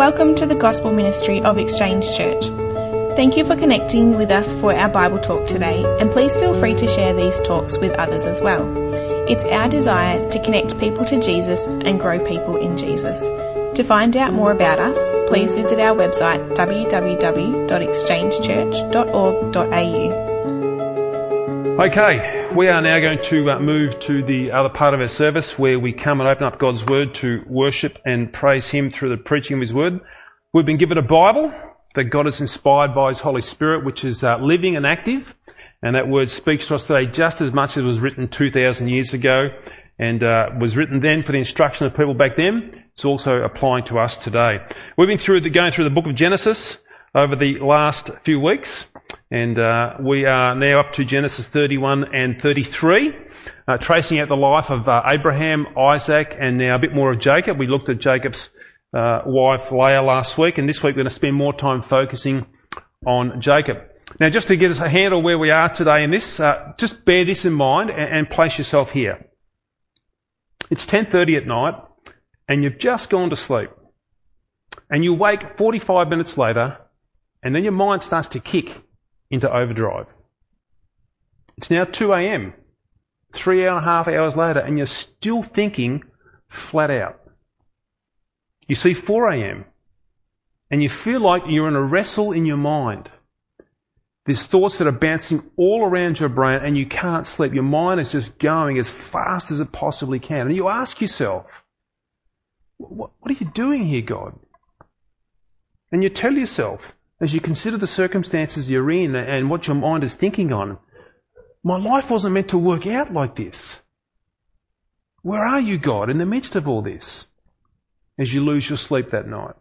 Welcome to the Gospel Ministry of Exchange Church. Thank you for connecting with us for our Bible talk today, and please feel free to share these talks with others as well. It's our desire to connect people to Jesus and grow people in Jesus. To find out more about us, please visit our website www.exchangechurch.org.au. Okay, we are now going to uh, move to the other part of our service where we come and open up God's Word to worship and praise Him through the preaching of His Word. We've been given a Bible that God has inspired by His Holy Spirit, which is uh, living and active. And that word speaks to us today just as much as it was written 2,000 years ago and uh, was written then for the instruction of people back then. It's also applying to us today. We've been through the, going through the book of Genesis over the last few weeks. And uh, we are now up to Genesis 31 and 33, uh, tracing out the life of uh, Abraham, Isaac, and now a bit more of Jacob. We looked at Jacob's uh, wife Leah last week, and this week we're going to spend more time focusing on Jacob. Now, just to get us a handle where we are today in this, uh, just bear this in mind and, and place yourself here. It's 10:30 at night, and you've just gone to sleep, and you wake 45 minutes later, and then your mind starts to kick into overdrive. It's now 2 a.m., three and a half hours later, and you're still thinking flat out. You see 4 a.m., and you feel like you're in a wrestle in your mind. There's thoughts that are bouncing all around your brain and you can't sleep. Your mind is just going as fast as it possibly can. And you ask yourself, what, are you doing here, God? And you tell yourself, as you consider the circumstances you're in and what your mind is thinking on, my life wasn't meant to work out like this. Where are you, God, in the midst of all this? As you lose your sleep that night.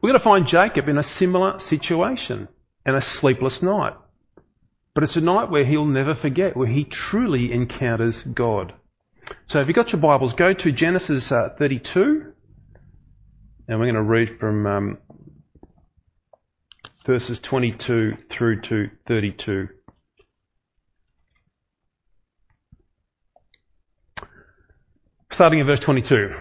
We're going to find Jacob in a similar situation and a sleepless night. But it's a night where he'll never forget, where he truly encounters God. So if you've got your Bibles, go to Genesis uh, 32, and we're going to read from um, verses 22 through to 32. Starting in verse 22.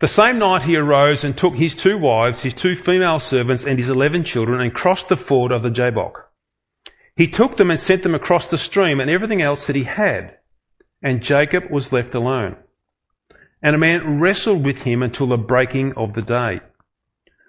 The same night he arose and took his two wives, his two female servants, and his eleven children, and crossed the ford of the Jabbok. He took them and sent them across the stream and everything else that he had, and Jacob was left alone. And a man wrestled with him until the breaking of the day.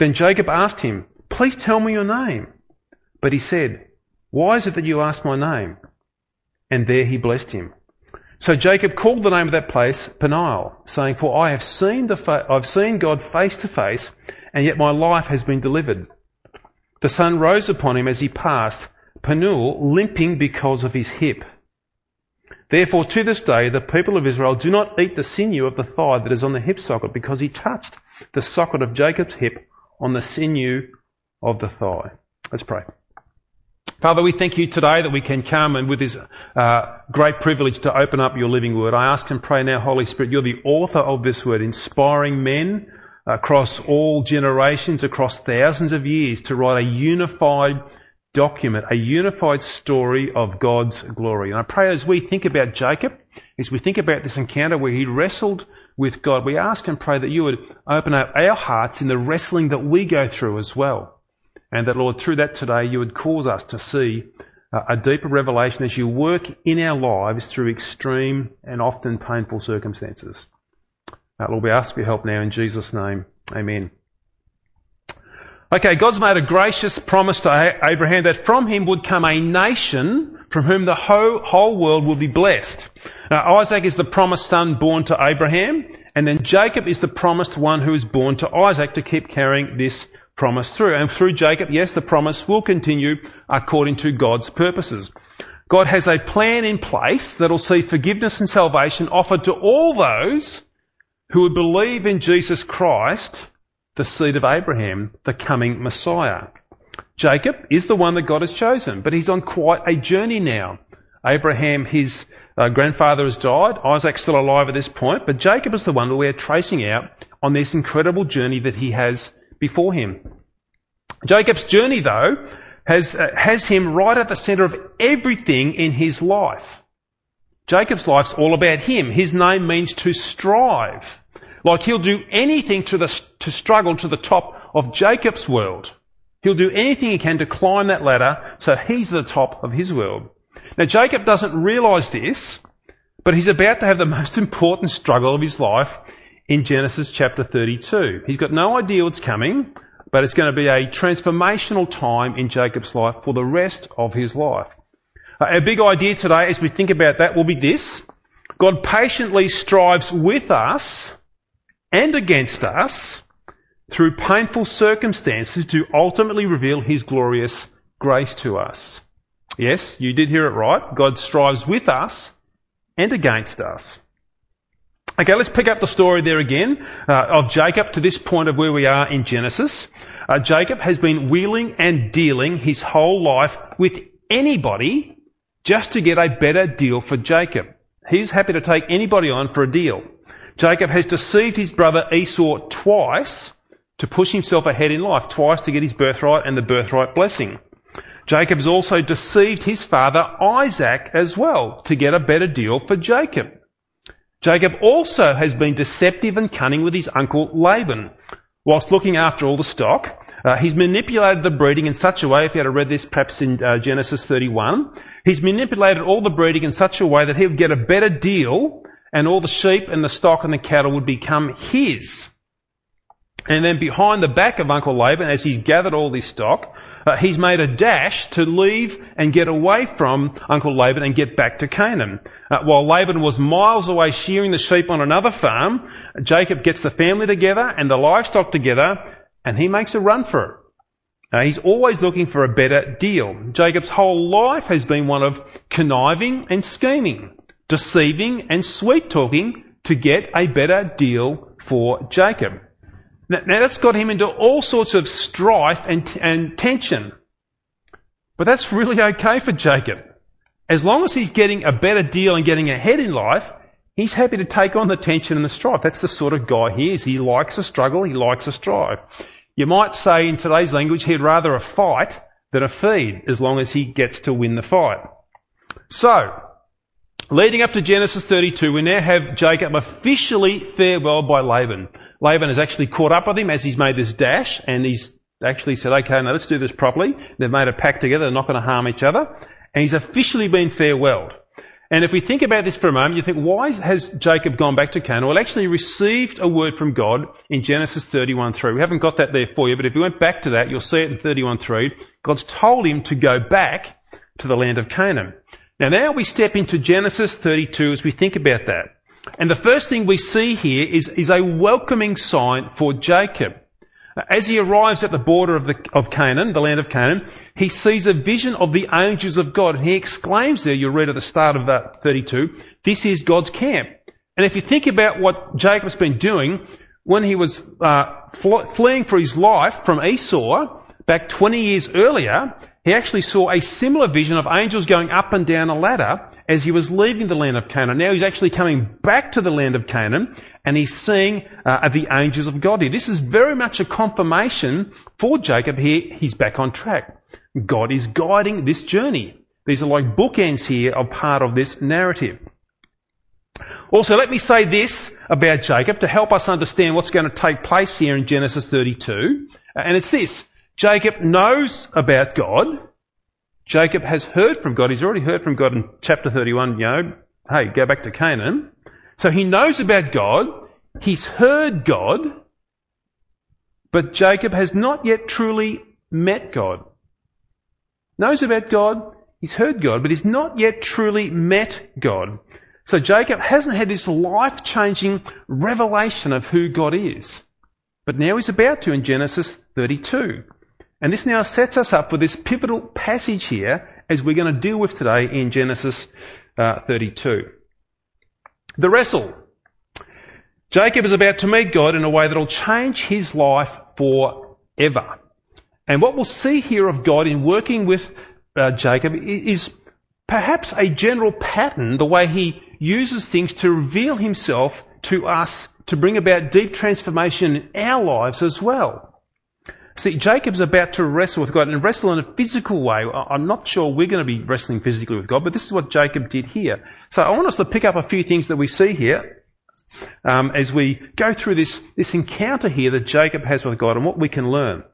Then Jacob asked him, Please tell me your name. But he said, Why is it that you ask my name? And there he blessed him. So Jacob called the name of that place Peniel, saying, For I have seen the fa- I've seen God face to face, and yet my life has been delivered. The sun rose upon him as he passed, Penuel limping because of his hip. Therefore, to this day, the people of Israel do not eat the sinew of the thigh that is on the hip socket, because he touched the socket of Jacob's hip on the sinew of the thigh. Let's pray. Father, we thank you today that we can come and with this uh, great privilege to open up your living word. I ask and pray now, Holy Spirit, you're the author of this word, inspiring men across all generations, across thousands of years to write a unified document, a unified story of God's glory. And I pray as we think about Jacob, as we think about this encounter where he wrestled with God, we ask and pray that you would open up our hearts in the wrestling that we go through as well. And that, Lord, through that today, you would cause us to see a deeper revelation as you work in our lives through extreme and often painful circumstances. Uh, Lord, we ask for your help now in Jesus' name. Amen. Okay, God's made a gracious promise to Abraham that from him would come a nation from whom the whole, whole world will be blessed. Now, Isaac is the promised son born to Abraham, and then Jacob is the promised one who is born to Isaac to keep carrying this promise through. And through Jacob, yes, the promise will continue according to God's purposes. God has a plan in place that'll see forgiveness and salvation offered to all those who would believe in Jesus Christ, the seed of Abraham, the coming Messiah. Jacob is the one that God has chosen, but he's on quite a journey now. Abraham, his uh, grandfather has died. Isaac's still alive at this point, but Jacob is the one that we're tracing out on this incredible journey that he has before him. Jacob's journey, though, has, uh, has him right at the center of everything in his life. Jacob's life's all about him. His name means to strive. Like he'll do anything to, the, to struggle to the top of Jacob's world. He'll do anything he can to climb that ladder so he's at the top of his world. Now Jacob doesn't realise this, but he's about to have the most important struggle of his life in Genesis chapter 32. He's got no idea what's coming, but it's going to be a transformational time in Jacob's life for the rest of his life. Uh, a big idea today as we think about that will be this. God patiently strives with us and against us through painful circumstances to ultimately reveal his glorious grace to us. Yes, you did hear it right. God strives with us and against us. Okay, let's pick up the story there again uh, of Jacob to this point of where we are in Genesis. Uh, Jacob has been wheeling and dealing his whole life with anybody just to get a better deal for Jacob. He's happy to take anybody on for a deal. Jacob has deceived his brother Esau twice to push himself ahead in life, twice to get his birthright and the birthright blessing. Jacob has also deceived his father Isaac as well to get a better deal for Jacob. Jacob also has been deceptive and cunning with his uncle Laban. Whilst looking after all the stock, uh, he's manipulated the breeding in such a way, if you had read this perhaps in uh, Genesis 31, he's manipulated all the breeding in such a way that he would get a better deal and all the sheep and the stock and the cattle would become his. And then behind the back of Uncle Laban, as he's gathered all this stock, uh, he's made a dash to leave and get away from Uncle Laban and get back to Canaan. Uh, while Laban was miles away shearing the sheep on another farm, Jacob gets the family together and the livestock together and he makes a run for it. Uh, he's always looking for a better deal. Jacob's whole life has been one of conniving and scheming, deceiving and sweet talking to get a better deal for Jacob. Now, now that's got him into all sorts of strife and, and tension. But that's really okay for Jacob. As long as he's getting a better deal and getting ahead in life, he's happy to take on the tension and the strife. That's the sort of guy he is. He likes a struggle, he likes a strife. You might say in today's language he'd rather a fight than a feed, as long as he gets to win the fight. So, Leading up to Genesis 32, we now have Jacob officially farewelled by Laban. Laban has actually caught up with him as he's made this dash and he's actually said, okay, now let's do this properly. They've made a pact together. They're not going to harm each other. And he's officially been farewelled. And if we think about this for a moment, you think, why has Jacob gone back to Canaan? Well, actually received a word from God in Genesis 31.3. We haven't got that there for you, but if you went back to that, you'll see it in 31.3. God's told him to go back to the land of Canaan. Now, now we step into Genesis 32 as we think about that. And the first thing we see here is, is a welcoming sign for Jacob. As he arrives at the border of, the, of Canaan, the land of Canaan, he sees a vision of the angels of God. And he exclaims there, you'll read at the start of that 32, this is God's camp. And if you think about what Jacob's been doing, when he was uh, fleeing for his life from Esau back 20 years earlier, he actually saw a similar vision of angels going up and down a ladder as he was leaving the land of Canaan. Now he's actually coming back to the land of Canaan and he's seeing uh, the angels of God here. This is very much a confirmation for Jacob here. He's back on track. God is guiding this journey. These are like bookends here of part of this narrative. Also, let me say this about Jacob to help us understand what's going to take place here in Genesis 32. And it's this. Jacob knows about God. Jacob has heard from God. He's already heard from God in chapter 31, you know, hey, go back to Canaan. So he knows about God. He's heard God. But Jacob has not yet truly met God. Knows about God. He's heard God, but he's not yet truly met God. So Jacob hasn't had this life-changing revelation of who God is. But now he's about to in Genesis 32. And this now sets us up for this pivotal passage here as we're going to deal with today in Genesis uh, 32. The wrestle. Jacob is about to meet God in a way that will change his life forever. And what we'll see here of God in working with uh, Jacob is perhaps a general pattern, the way he uses things to reveal himself to us to bring about deep transformation in our lives as well. See, Jacob's about to wrestle with God and wrestle in a physical way. I'm not sure we're going to be wrestling physically with God, but this is what Jacob did here. So I want us to pick up a few things that we see here um, as we go through this, this encounter here that Jacob has with God and what we can learn.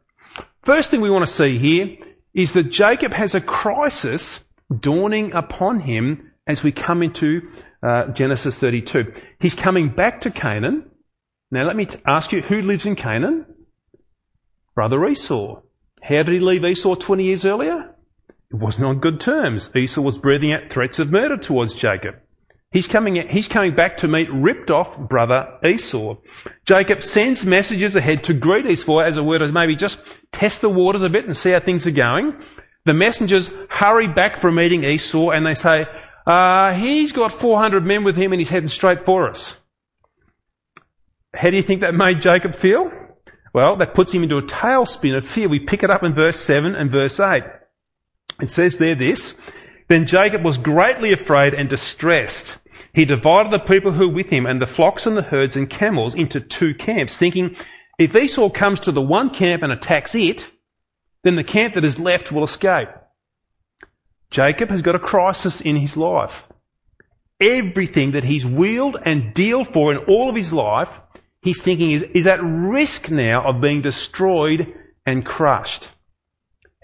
First thing we want to see here is that Jacob has a crisis dawning upon him as we come into uh, Genesis 32. He's coming back to Canaan. Now let me t- ask you, who lives in Canaan? Brother Esau. How did he leave Esau 20 years earlier? It wasn't on good terms. Esau was breathing out threats of murder towards Jacob. He's coming, he's coming back to meet ripped off brother Esau. Jacob sends messages ahead to greet Esau as a word of maybe just test the waters a bit and see how things are going. The messengers hurry back from meeting Esau and they say, uh, he's got 400 men with him and he's heading straight for us. How do you think that made Jacob feel? Well, that puts him into a tailspin of fear. We pick it up in verse 7 and verse 8. It says there this, Then Jacob was greatly afraid and distressed. He divided the people who were with him and the flocks and the herds and camels into two camps, thinking, if Esau comes to the one camp and attacks it, then the camp that is left will escape. Jacob has got a crisis in his life. Everything that he's wheeled and dealed for in all of his life, he's thinking is, is at risk now of being destroyed and crushed.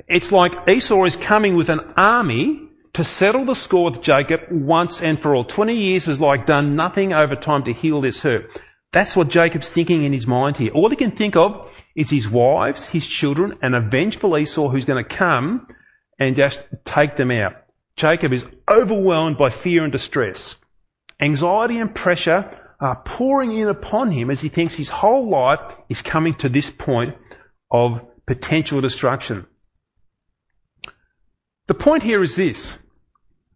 It's like Esau is coming with an army to settle the score with Jacob once and for all. 20 years has like done nothing over time to heal this hurt. That's what Jacob's thinking in his mind here. All he can think of is his wives, his children, and a vengeful Esau who's going to come and just take them out. Jacob is overwhelmed by fear and distress. Anxiety and pressure are pouring in upon him as he thinks his whole life is coming to this point of potential destruction. The point here is this.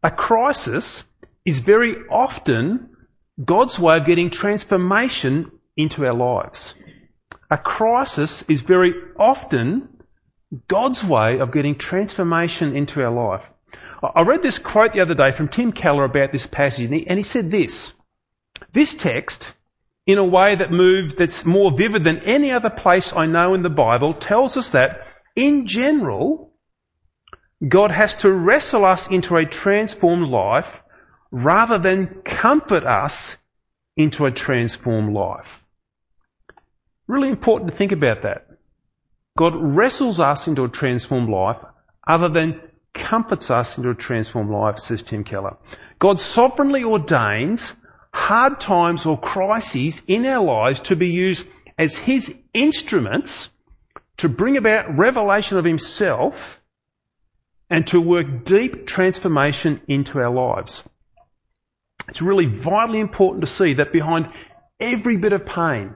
A crisis is very often God's way of getting transformation into our lives. A crisis is very often God's way of getting transformation into our life. I read this quote the other day from Tim Keller about this passage, and he, and he said this. This text, in a way that moves, that's more vivid than any other place I know in the Bible, tells us that, in general, God has to wrestle us into a transformed life rather than comfort us into a transformed life. Really important to think about that. God wrestles us into a transformed life other than comforts us into a transformed life, says Tim Keller. God sovereignly ordains hard times or crises in our lives to be used as His instruments to bring about revelation of Himself and to work deep transformation into our lives. It's really vitally important to see that behind every bit of pain,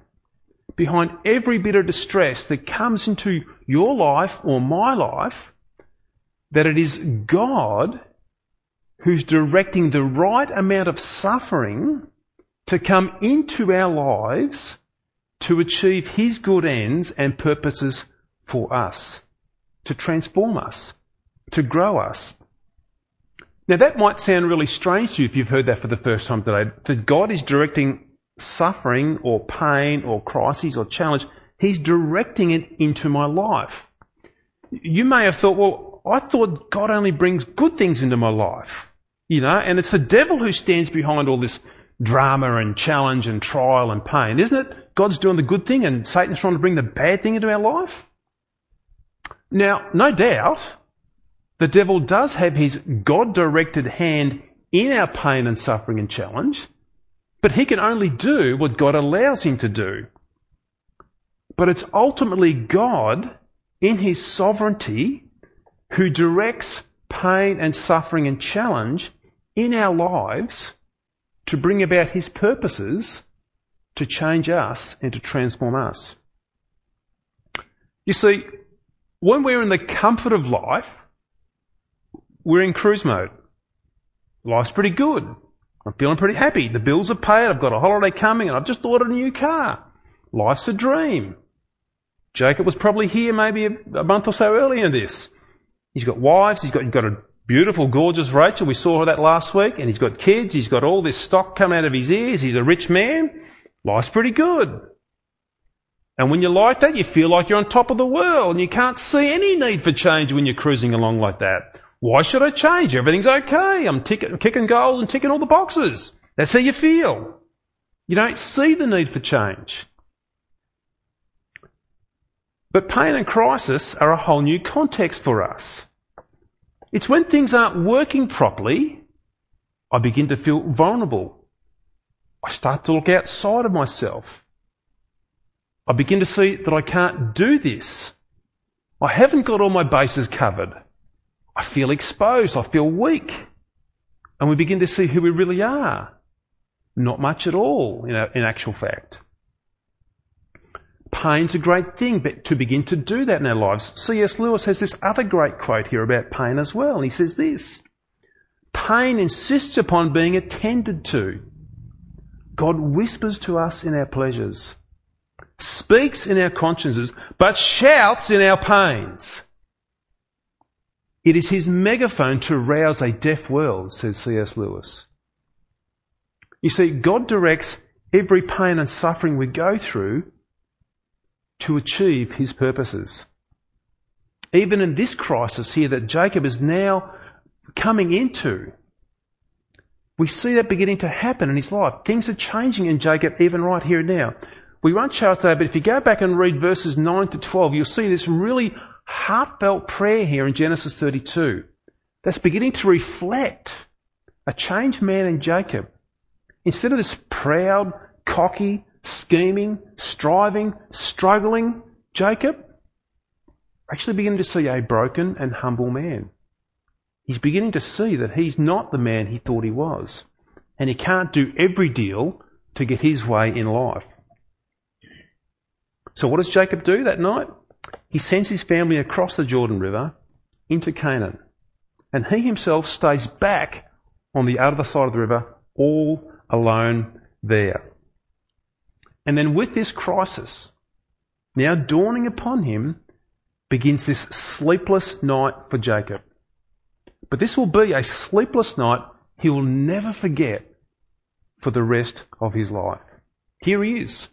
behind every bit of distress that comes into your life or my life, that it is God who's directing the right amount of suffering to come into our lives to achieve His good ends and purposes for us, to transform us, to grow us. Now that might sound really strange to you if you've heard that for the first time today, that God is directing suffering or pain or crises or challenge, He's directing it into my life. You may have thought, well, I thought God only brings good things into my life. You know, and it's the devil who stands behind all this drama and challenge and trial and pain, isn't it? God's doing the good thing and Satan's trying to bring the bad thing into our life. Now, no doubt, the devil does have his God directed hand in our pain and suffering and challenge. But he can only do what God allows him to do. But it's ultimately God, in his sovereignty, who directs pain and suffering and challenge in our lives to bring about his purposes to change us and to transform us. You see, when we're in the comfort of life, we're in cruise mode. Life's pretty good. I'm feeling pretty happy. The bills are paid. I've got a holiday coming and I've just ordered a new car. Life's a dream. Jacob was probably here maybe a month or so earlier in this. He's got wives, he's got, he's got a beautiful, gorgeous Rachel. We saw her that last week. And he's got kids, he's got all this stock come out of his ears, he's a rich man. Life's pretty good. And when you're like that, you feel like you're on top of the world and you can't see any need for change when you're cruising along like that. Why should I change? Everything's okay. I'm kicking goals and ticking all the boxes. That's how you feel. You don't see the need for change. But pain and crisis are a whole new context for us. It's when things aren't working properly, I begin to feel vulnerable. I start to look outside of myself. I begin to see that I can't do this. I haven't got all my bases covered. I feel exposed. I feel weak. And we begin to see who we really are. Not much at all, in, in actual fact. Pain's a great thing, but to begin to do that in our lives. C.S. Lewis has this other great quote here about pain as well, and he says this. Pain insists upon being attended to. God whispers to us in our pleasures, speaks in our consciences, but shouts in our pains. It is his megaphone to rouse a deaf world, says C.S. Lewis. You see, God directs every pain and suffering we go through to achieve his purposes. Even in this crisis here that Jacob is now coming into, we see that beginning to happen in his life. Things are changing in Jacob even right here and now. We won't show it today, but if you go back and read verses 9 to 12, you'll see this really heartfelt prayer here in Genesis 32 that's beginning to reflect a changed man in Jacob. Instead of this proud, cocky, scheming, striving, struggling Jacob, actually beginning to see a broken and humble man. He's beginning to see that he's not the man he thought he was. And he can't do every deal to get his way in life. So what does Jacob do that night? He sends his family across the Jordan River into Canaan. And he himself stays back on the other side of the river, all alone there. And then with this crisis now dawning upon him, begins this sleepless night for Jacob. But this will be a sleepless night he will never forget for the rest of his life. Here he is,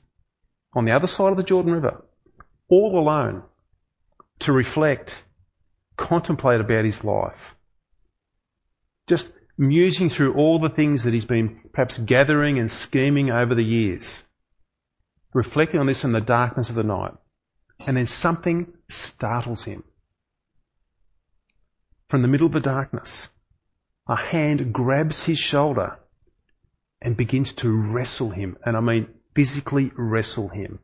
on the other side of the Jordan River, all alone, to reflect, contemplate about his life. Just musing through all the things that he's been perhaps gathering and scheming over the years reflecting on this in the darkness of the night. And then something startles him. From the middle of the darkness, a hand grabs his shoulder and begins to wrestle him. And I mean physically wrestle him.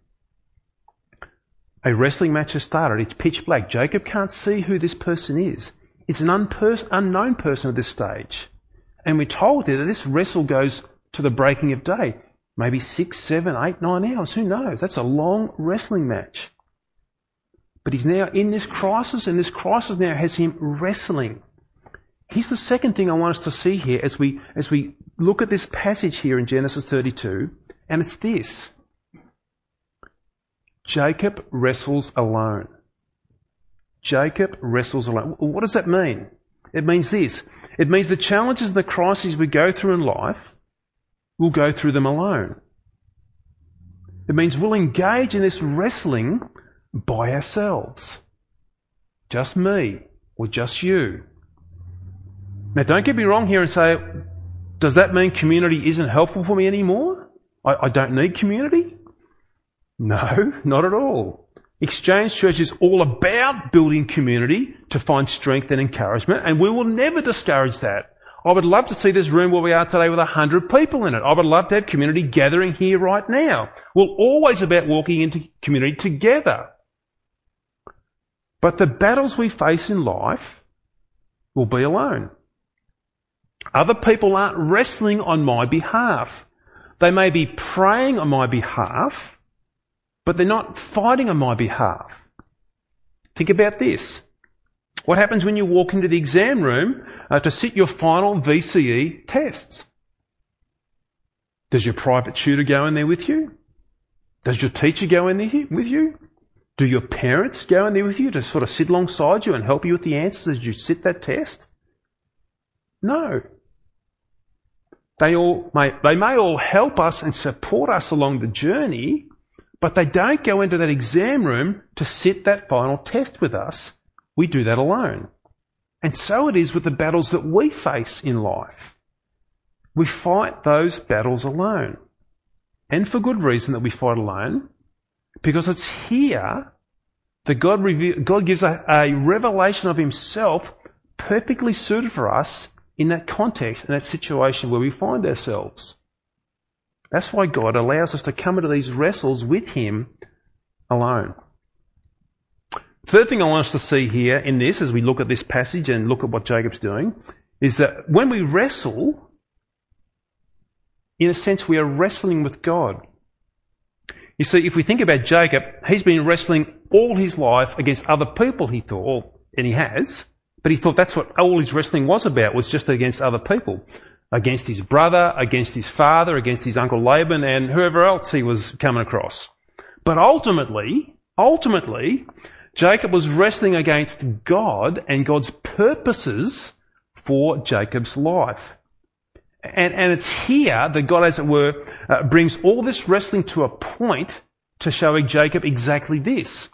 A wrestling match has started. It's pitch black. Jacob can't see who this person is. It's an unpers- unknown person at this stage. And we're told there that this wrestle goes to the breaking of day. Maybe six, seven, eight, nine hours. Who knows? That's a long wrestling match. But he's now in this crisis, and this crisis now has him wrestling. Here's the second thing I want us to see here as we, as we look at this passage here in Genesis 32, and it's this. Jacob wrestles alone. Jacob wrestles alone. What does that mean? It means this. It means the challenges and the crises we go through in life We'll go through them alone. It means we'll engage in this wrestling by ourselves. Just me or just you. Now don't get me wrong here and say, does that mean community isn't helpful for me anymore? I, I don't need community? No, not at all. Exchange Church is all about building community to find strength and encouragement, and we will never discourage that. I would love to see this room where we are today with a hundred people in it. I would love to have community gathering here right now. We're always about walking into community together. But the battles we face in life will be alone. Other people aren't wrestling on my behalf. They may be praying on my behalf, but they're not fighting on my behalf. Think about this. What happens when you walk into the exam room uh, to sit your final VCE tests? Does your private tutor go in there with you? Does your teacher go in there with you? Do your parents go in there with you to sort of sit alongside you and help you with the answers as you sit that test? No. They all may, they may all help us and support us along the journey, but they don't go into that exam room to sit that final test with us. We do that alone. And so it is with the battles that we face in life. We fight those battles alone. And for good reason that we fight alone, because it's here that God, God gives a, a revelation of Himself perfectly suited for us in that context, in that situation where we find ourselves. That's why God allows us to come into these wrestles with Him alone. Third thing I want us to see here in this, as we look at this passage and look at what Jacob's doing, is that when we wrestle, in a sense, we are wrestling with God. You see, if we think about Jacob, he's been wrestling all his life against other people, he thought, and he has, but he thought that's what all his wrestling was about, was just against other people. Against his brother, against his father, against his uncle Laban, and whoever else he was coming across. But ultimately, ultimately, Jacob was wrestling against God and God's purposes for Jacob's life. And, and it's here that God, as it were, uh, brings all this wrestling to a point to showing Jacob exactly this.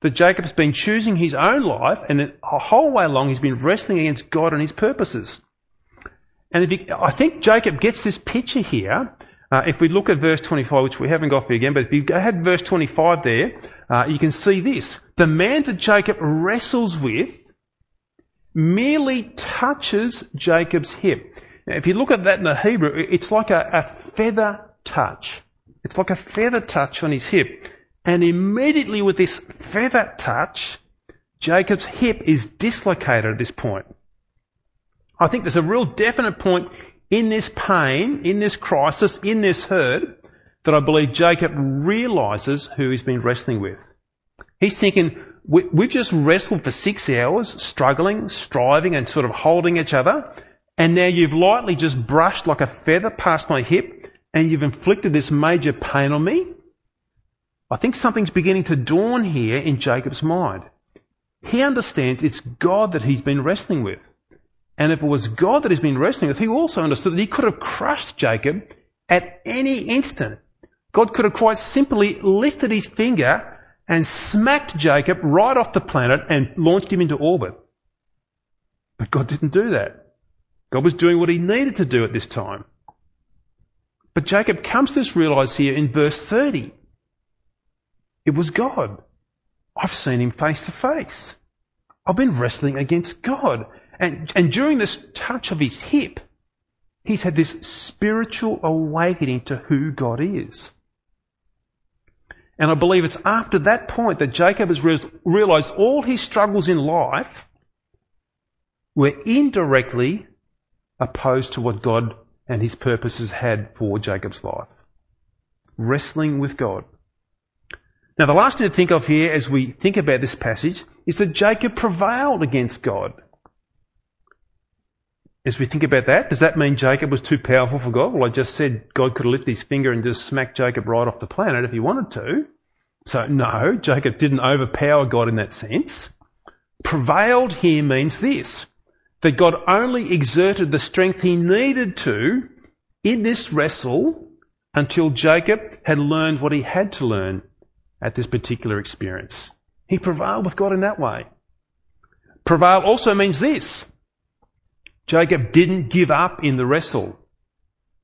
That Jacob's been choosing his own life and a whole way along he's been wrestling against God and his purposes. And if you, I think Jacob gets this picture here. Uh, if we look at verse 25, which we haven't got for again, but if you had verse 25 there, uh, you can see this. The man that Jacob wrestles with merely touches Jacob's hip. Now, if you look at that in the Hebrew, it's like a, a feather touch. It's like a feather touch on his hip. And immediately with this feather touch, Jacob's hip is dislocated at this point. I think there's a real definite point in this pain, in this crisis, in this hurt, that I believe Jacob realizes who he's been wrestling with. He's thinking, we've just wrestled for six hours, struggling, striving, and sort of holding each other. And now you've lightly just brushed like a feather past my hip and you've inflicted this major pain on me. I think something's beginning to dawn here in Jacob's mind. He understands it's God that he's been wrestling with. And if it was God that he's been wrestling with, he also understood that he could have crushed Jacob at any instant. God could have quite simply lifted his finger and smacked Jacob right off the planet and launched him into orbit. But God didn't do that. God was doing what he needed to do at this time. But Jacob comes to this realize here in verse 30. It was God. I've seen him face to face. I've been wrestling against God. And, and during this touch of his hip, he's had this spiritual awakening to who God is. And I believe it's after that point that Jacob has realized all his struggles in life were indirectly opposed to what God and his purposes had for Jacob's life. Wrestling with God. Now the last thing to think of here as we think about this passage is that Jacob prevailed against God. As we think about that, does that mean Jacob was too powerful for God? Well, I just said God could have lifted his finger and just smacked Jacob right off the planet if he wanted to. So no, Jacob didn't overpower God in that sense. Prevailed here means this that God only exerted the strength he needed to in this wrestle until Jacob had learned what he had to learn at this particular experience. He prevailed with God in that way. Prevail also means this. Jacob didn't give up in the wrestle.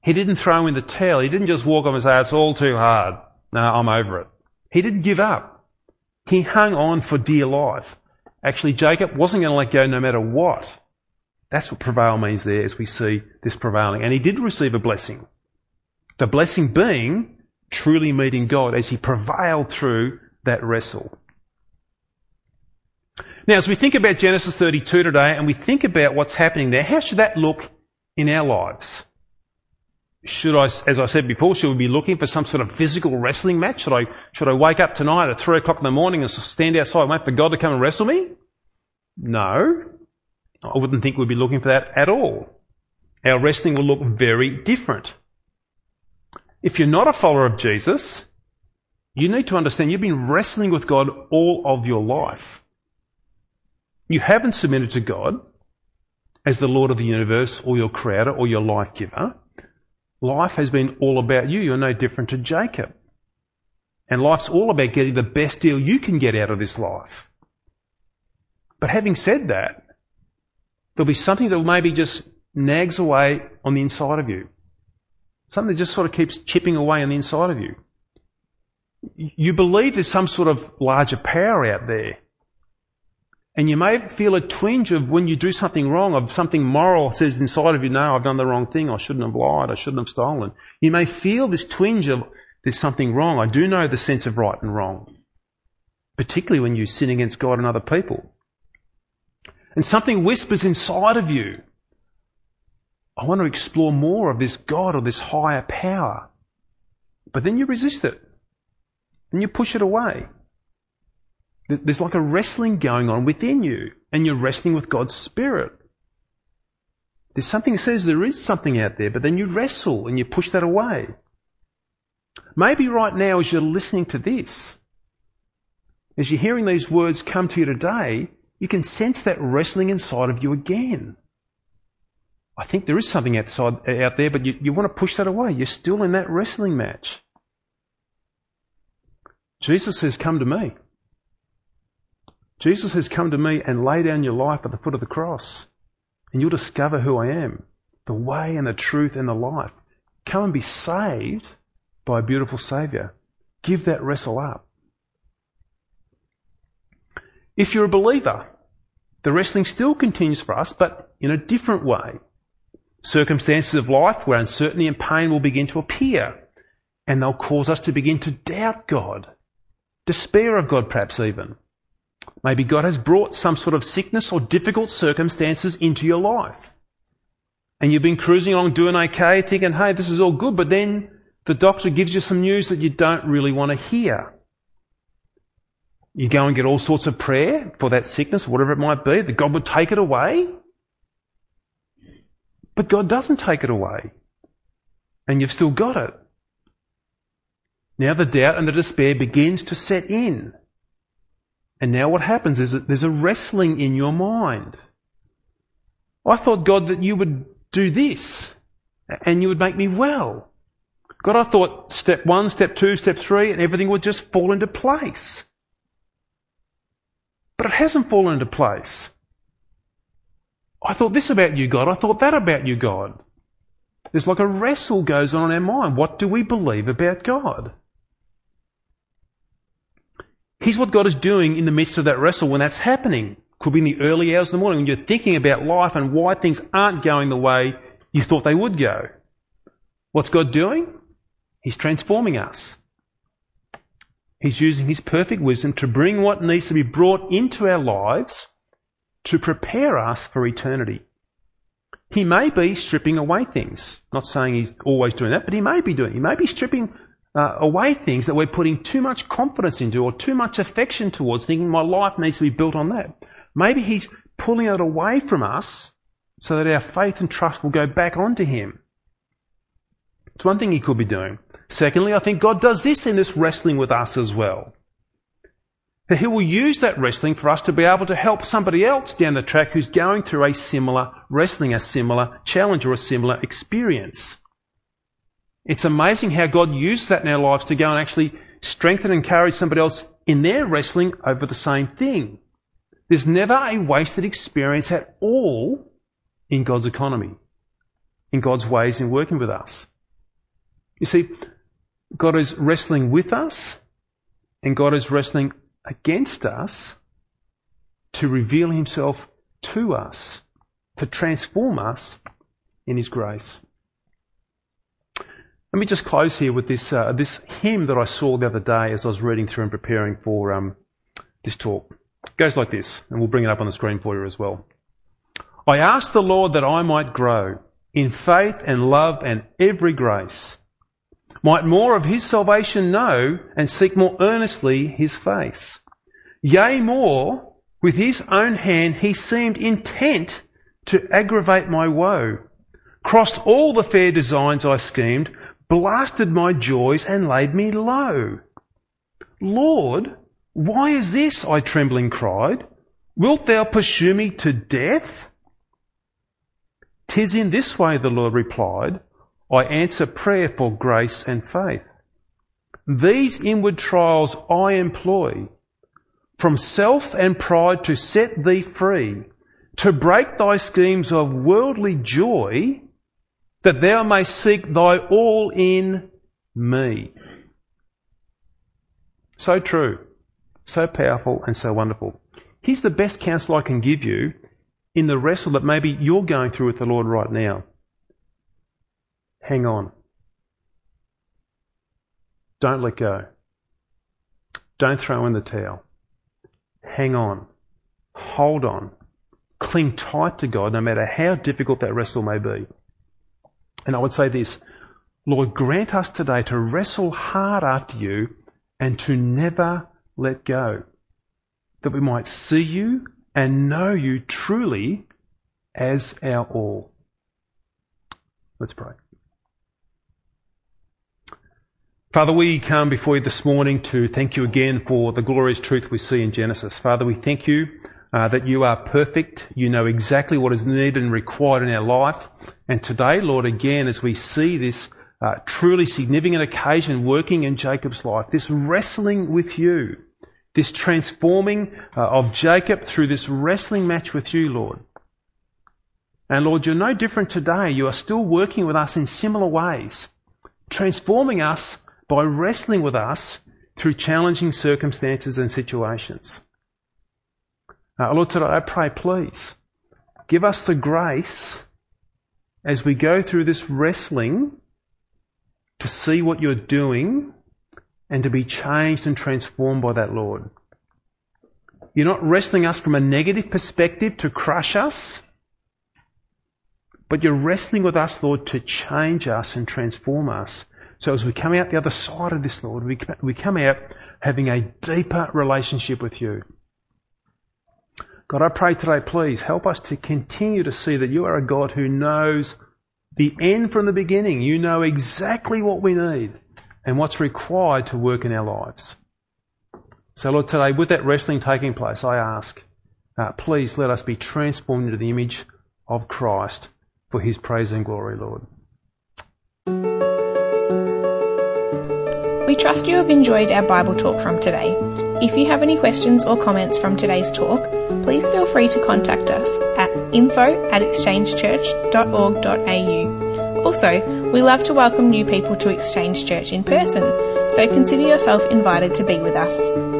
He didn't throw in the towel. He didn't just walk up and say, it's all too hard. No, I'm over it. He didn't give up. He hung on for dear life. Actually, Jacob wasn't going to let go no matter what. That's what prevail means there as we see this prevailing. And he did receive a blessing. The blessing being truly meeting God as he prevailed through that wrestle. Now, as we think about Genesis 32 today and we think about what's happening there, how should that look in our lives? Should I, as I said before, should we be looking for some sort of physical wrestling match? Should I, should I wake up tonight at three o'clock in the morning and stand outside and wait for God to come and wrestle me? No. I wouldn't think we'd be looking for that at all. Our wrestling will look very different. If you're not a follower of Jesus, you need to understand you've been wrestling with God all of your life. You haven't submitted to God as the Lord of the universe or your creator or your life giver. Life has been all about you. You're no different to Jacob. And life's all about getting the best deal you can get out of this life. But having said that, there'll be something that maybe just nags away on the inside of you. Something that just sort of keeps chipping away on the inside of you. You believe there's some sort of larger power out there. And you may feel a twinge of when you do something wrong, of something moral says inside of you, no, I've done the wrong thing, I shouldn't have lied, I shouldn't have stolen. You may feel this twinge of there's something wrong. I do know the sense of right and wrong. Particularly when you sin against God and other people. And something whispers inside of you. I want to explore more of this God or this higher power. But then you resist it. And you push it away. There's like a wrestling going on within you, and you're wrestling with God's Spirit. There's something that says there is something out there, but then you wrestle and you push that away. Maybe right now, as you're listening to this, as you're hearing these words come to you today, you can sense that wrestling inside of you again. I think there is something outside, out there, but you, you want to push that away. You're still in that wrestling match. Jesus says, Come to me. Jesus has come to me and lay down your life at the foot of the cross, and you'll discover who I am the way and the truth and the life. Come and be saved by a beautiful Saviour. Give that wrestle up. If you're a believer, the wrestling still continues for us, but in a different way. Circumstances of life where uncertainty and pain will begin to appear, and they'll cause us to begin to doubt God, despair of God perhaps even. Maybe God has brought some sort of sickness or difficult circumstances into your life. And you've been cruising along doing okay, thinking, hey, this is all good, but then the doctor gives you some news that you don't really want to hear. You go and get all sorts of prayer for that sickness, whatever it might be, that God would take it away. But God doesn't take it away. And you've still got it. Now the doubt and the despair begins to set in. And now what happens is that there's a wrestling in your mind. I thought, God, that you would do this and you would make me well. God, I thought step one, step two, step three, and everything would just fall into place. But it hasn't fallen into place. I thought this about you, God. I thought that about you, God. There's like a wrestle goes on in our mind. What do we believe about God? Here's what God is doing in the midst of that wrestle when that's happening. Could be in the early hours of the morning when you're thinking about life and why things aren't going the way you thought they would go. What's God doing? He's transforming us. He's using His perfect wisdom to bring what needs to be brought into our lives to prepare us for eternity. He may be stripping away things. Not saying He's always doing that, but He may be doing. He may be stripping uh, away things that we're putting too much confidence into or too much affection towards, thinking my life needs to be built on that. Maybe He's pulling it away from us so that our faith and trust will go back onto Him. It's one thing He could be doing. Secondly, I think God does this in this wrestling with us as well. That He will use that wrestling for us to be able to help somebody else down the track who's going through a similar wrestling, a similar challenge or a similar experience. It's amazing how God uses that in our lives to go and actually strengthen and encourage somebody else in their wrestling over the same thing. There's never a wasted experience at all in God's economy, in God's ways in working with us. You see, God is wrestling with us and God is wrestling against us to reveal himself to us, to transform us in his grace. Let me just close here with this uh, this hymn that I saw the other day as I was reading through and preparing for um, this talk. It goes like this, and we'll bring it up on the screen for you as well. I ask the Lord that I might grow in faith and love and every grace, might more of His salvation know and seek more earnestly His face. Yea, more, with His own hand He seemed intent to aggravate my woe, crossed all the fair designs I schemed, blasted my joys and laid me low. Lord, why is this? I trembling cried. Wilt thou pursue me to death? Tis in this way, the Lord replied, I answer prayer for grace and faith. These inward trials I employ from self and pride to set thee free, to break thy schemes of worldly joy, that thou mayst seek thy all in me. So true, so powerful and so wonderful. Here's the best counsel I can give you in the wrestle that maybe you're going through with the Lord right now. Hang on. Don't let go. Don't throw in the towel. Hang on. Hold on. Cling tight to God no matter how difficult that wrestle may be. And I would say this, Lord, grant us today to wrestle hard after you and to never let go. That we might see you and know you truly as our all. Let's pray. Father, we come before you this morning to thank you again for the glorious truth we see in Genesis. Father, we thank you uh, that you are perfect. You know exactly what is needed and required in our life. And today, Lord, again, as we see this uh, truly significant occasion working in Jacob's life, this wrestling with you, this transforming uh, of Jacob through this wrestling match with you, Lord. And Lord, you're no different today. You are still working with us in similar ways, transforming us by wrestling with us through challenging circumstances and situations. Uh, Lord, today I pray, please, give us the grace as we go through this wrestling to see what you're doing and to be changed and transformed by that, Lord. You're not wrestling us from a negative perspective to crush us, but you're wrestling with us, Lord, to change us and transform us. So as we come out the other side of this, Lord, we come out having a deeper relationship with you. God, I pray today, please help us to continue to see that you are a God who knows the end from the beginning. You know exactly what we need and what's required to work in our lives. So, Lord, today, with that wrestling taking place, I ask, uh, please let us be transformed into the image of Christ for his praise and glory, Lord. We trust you have enjoyed our Bible talk from today. If you have any questions or comments from today's talk, please feel free to contact us at info at exchangechurch.org.au. Also, we love to welcome new people to Exchange Church in person, so consider yourself invited to be with us.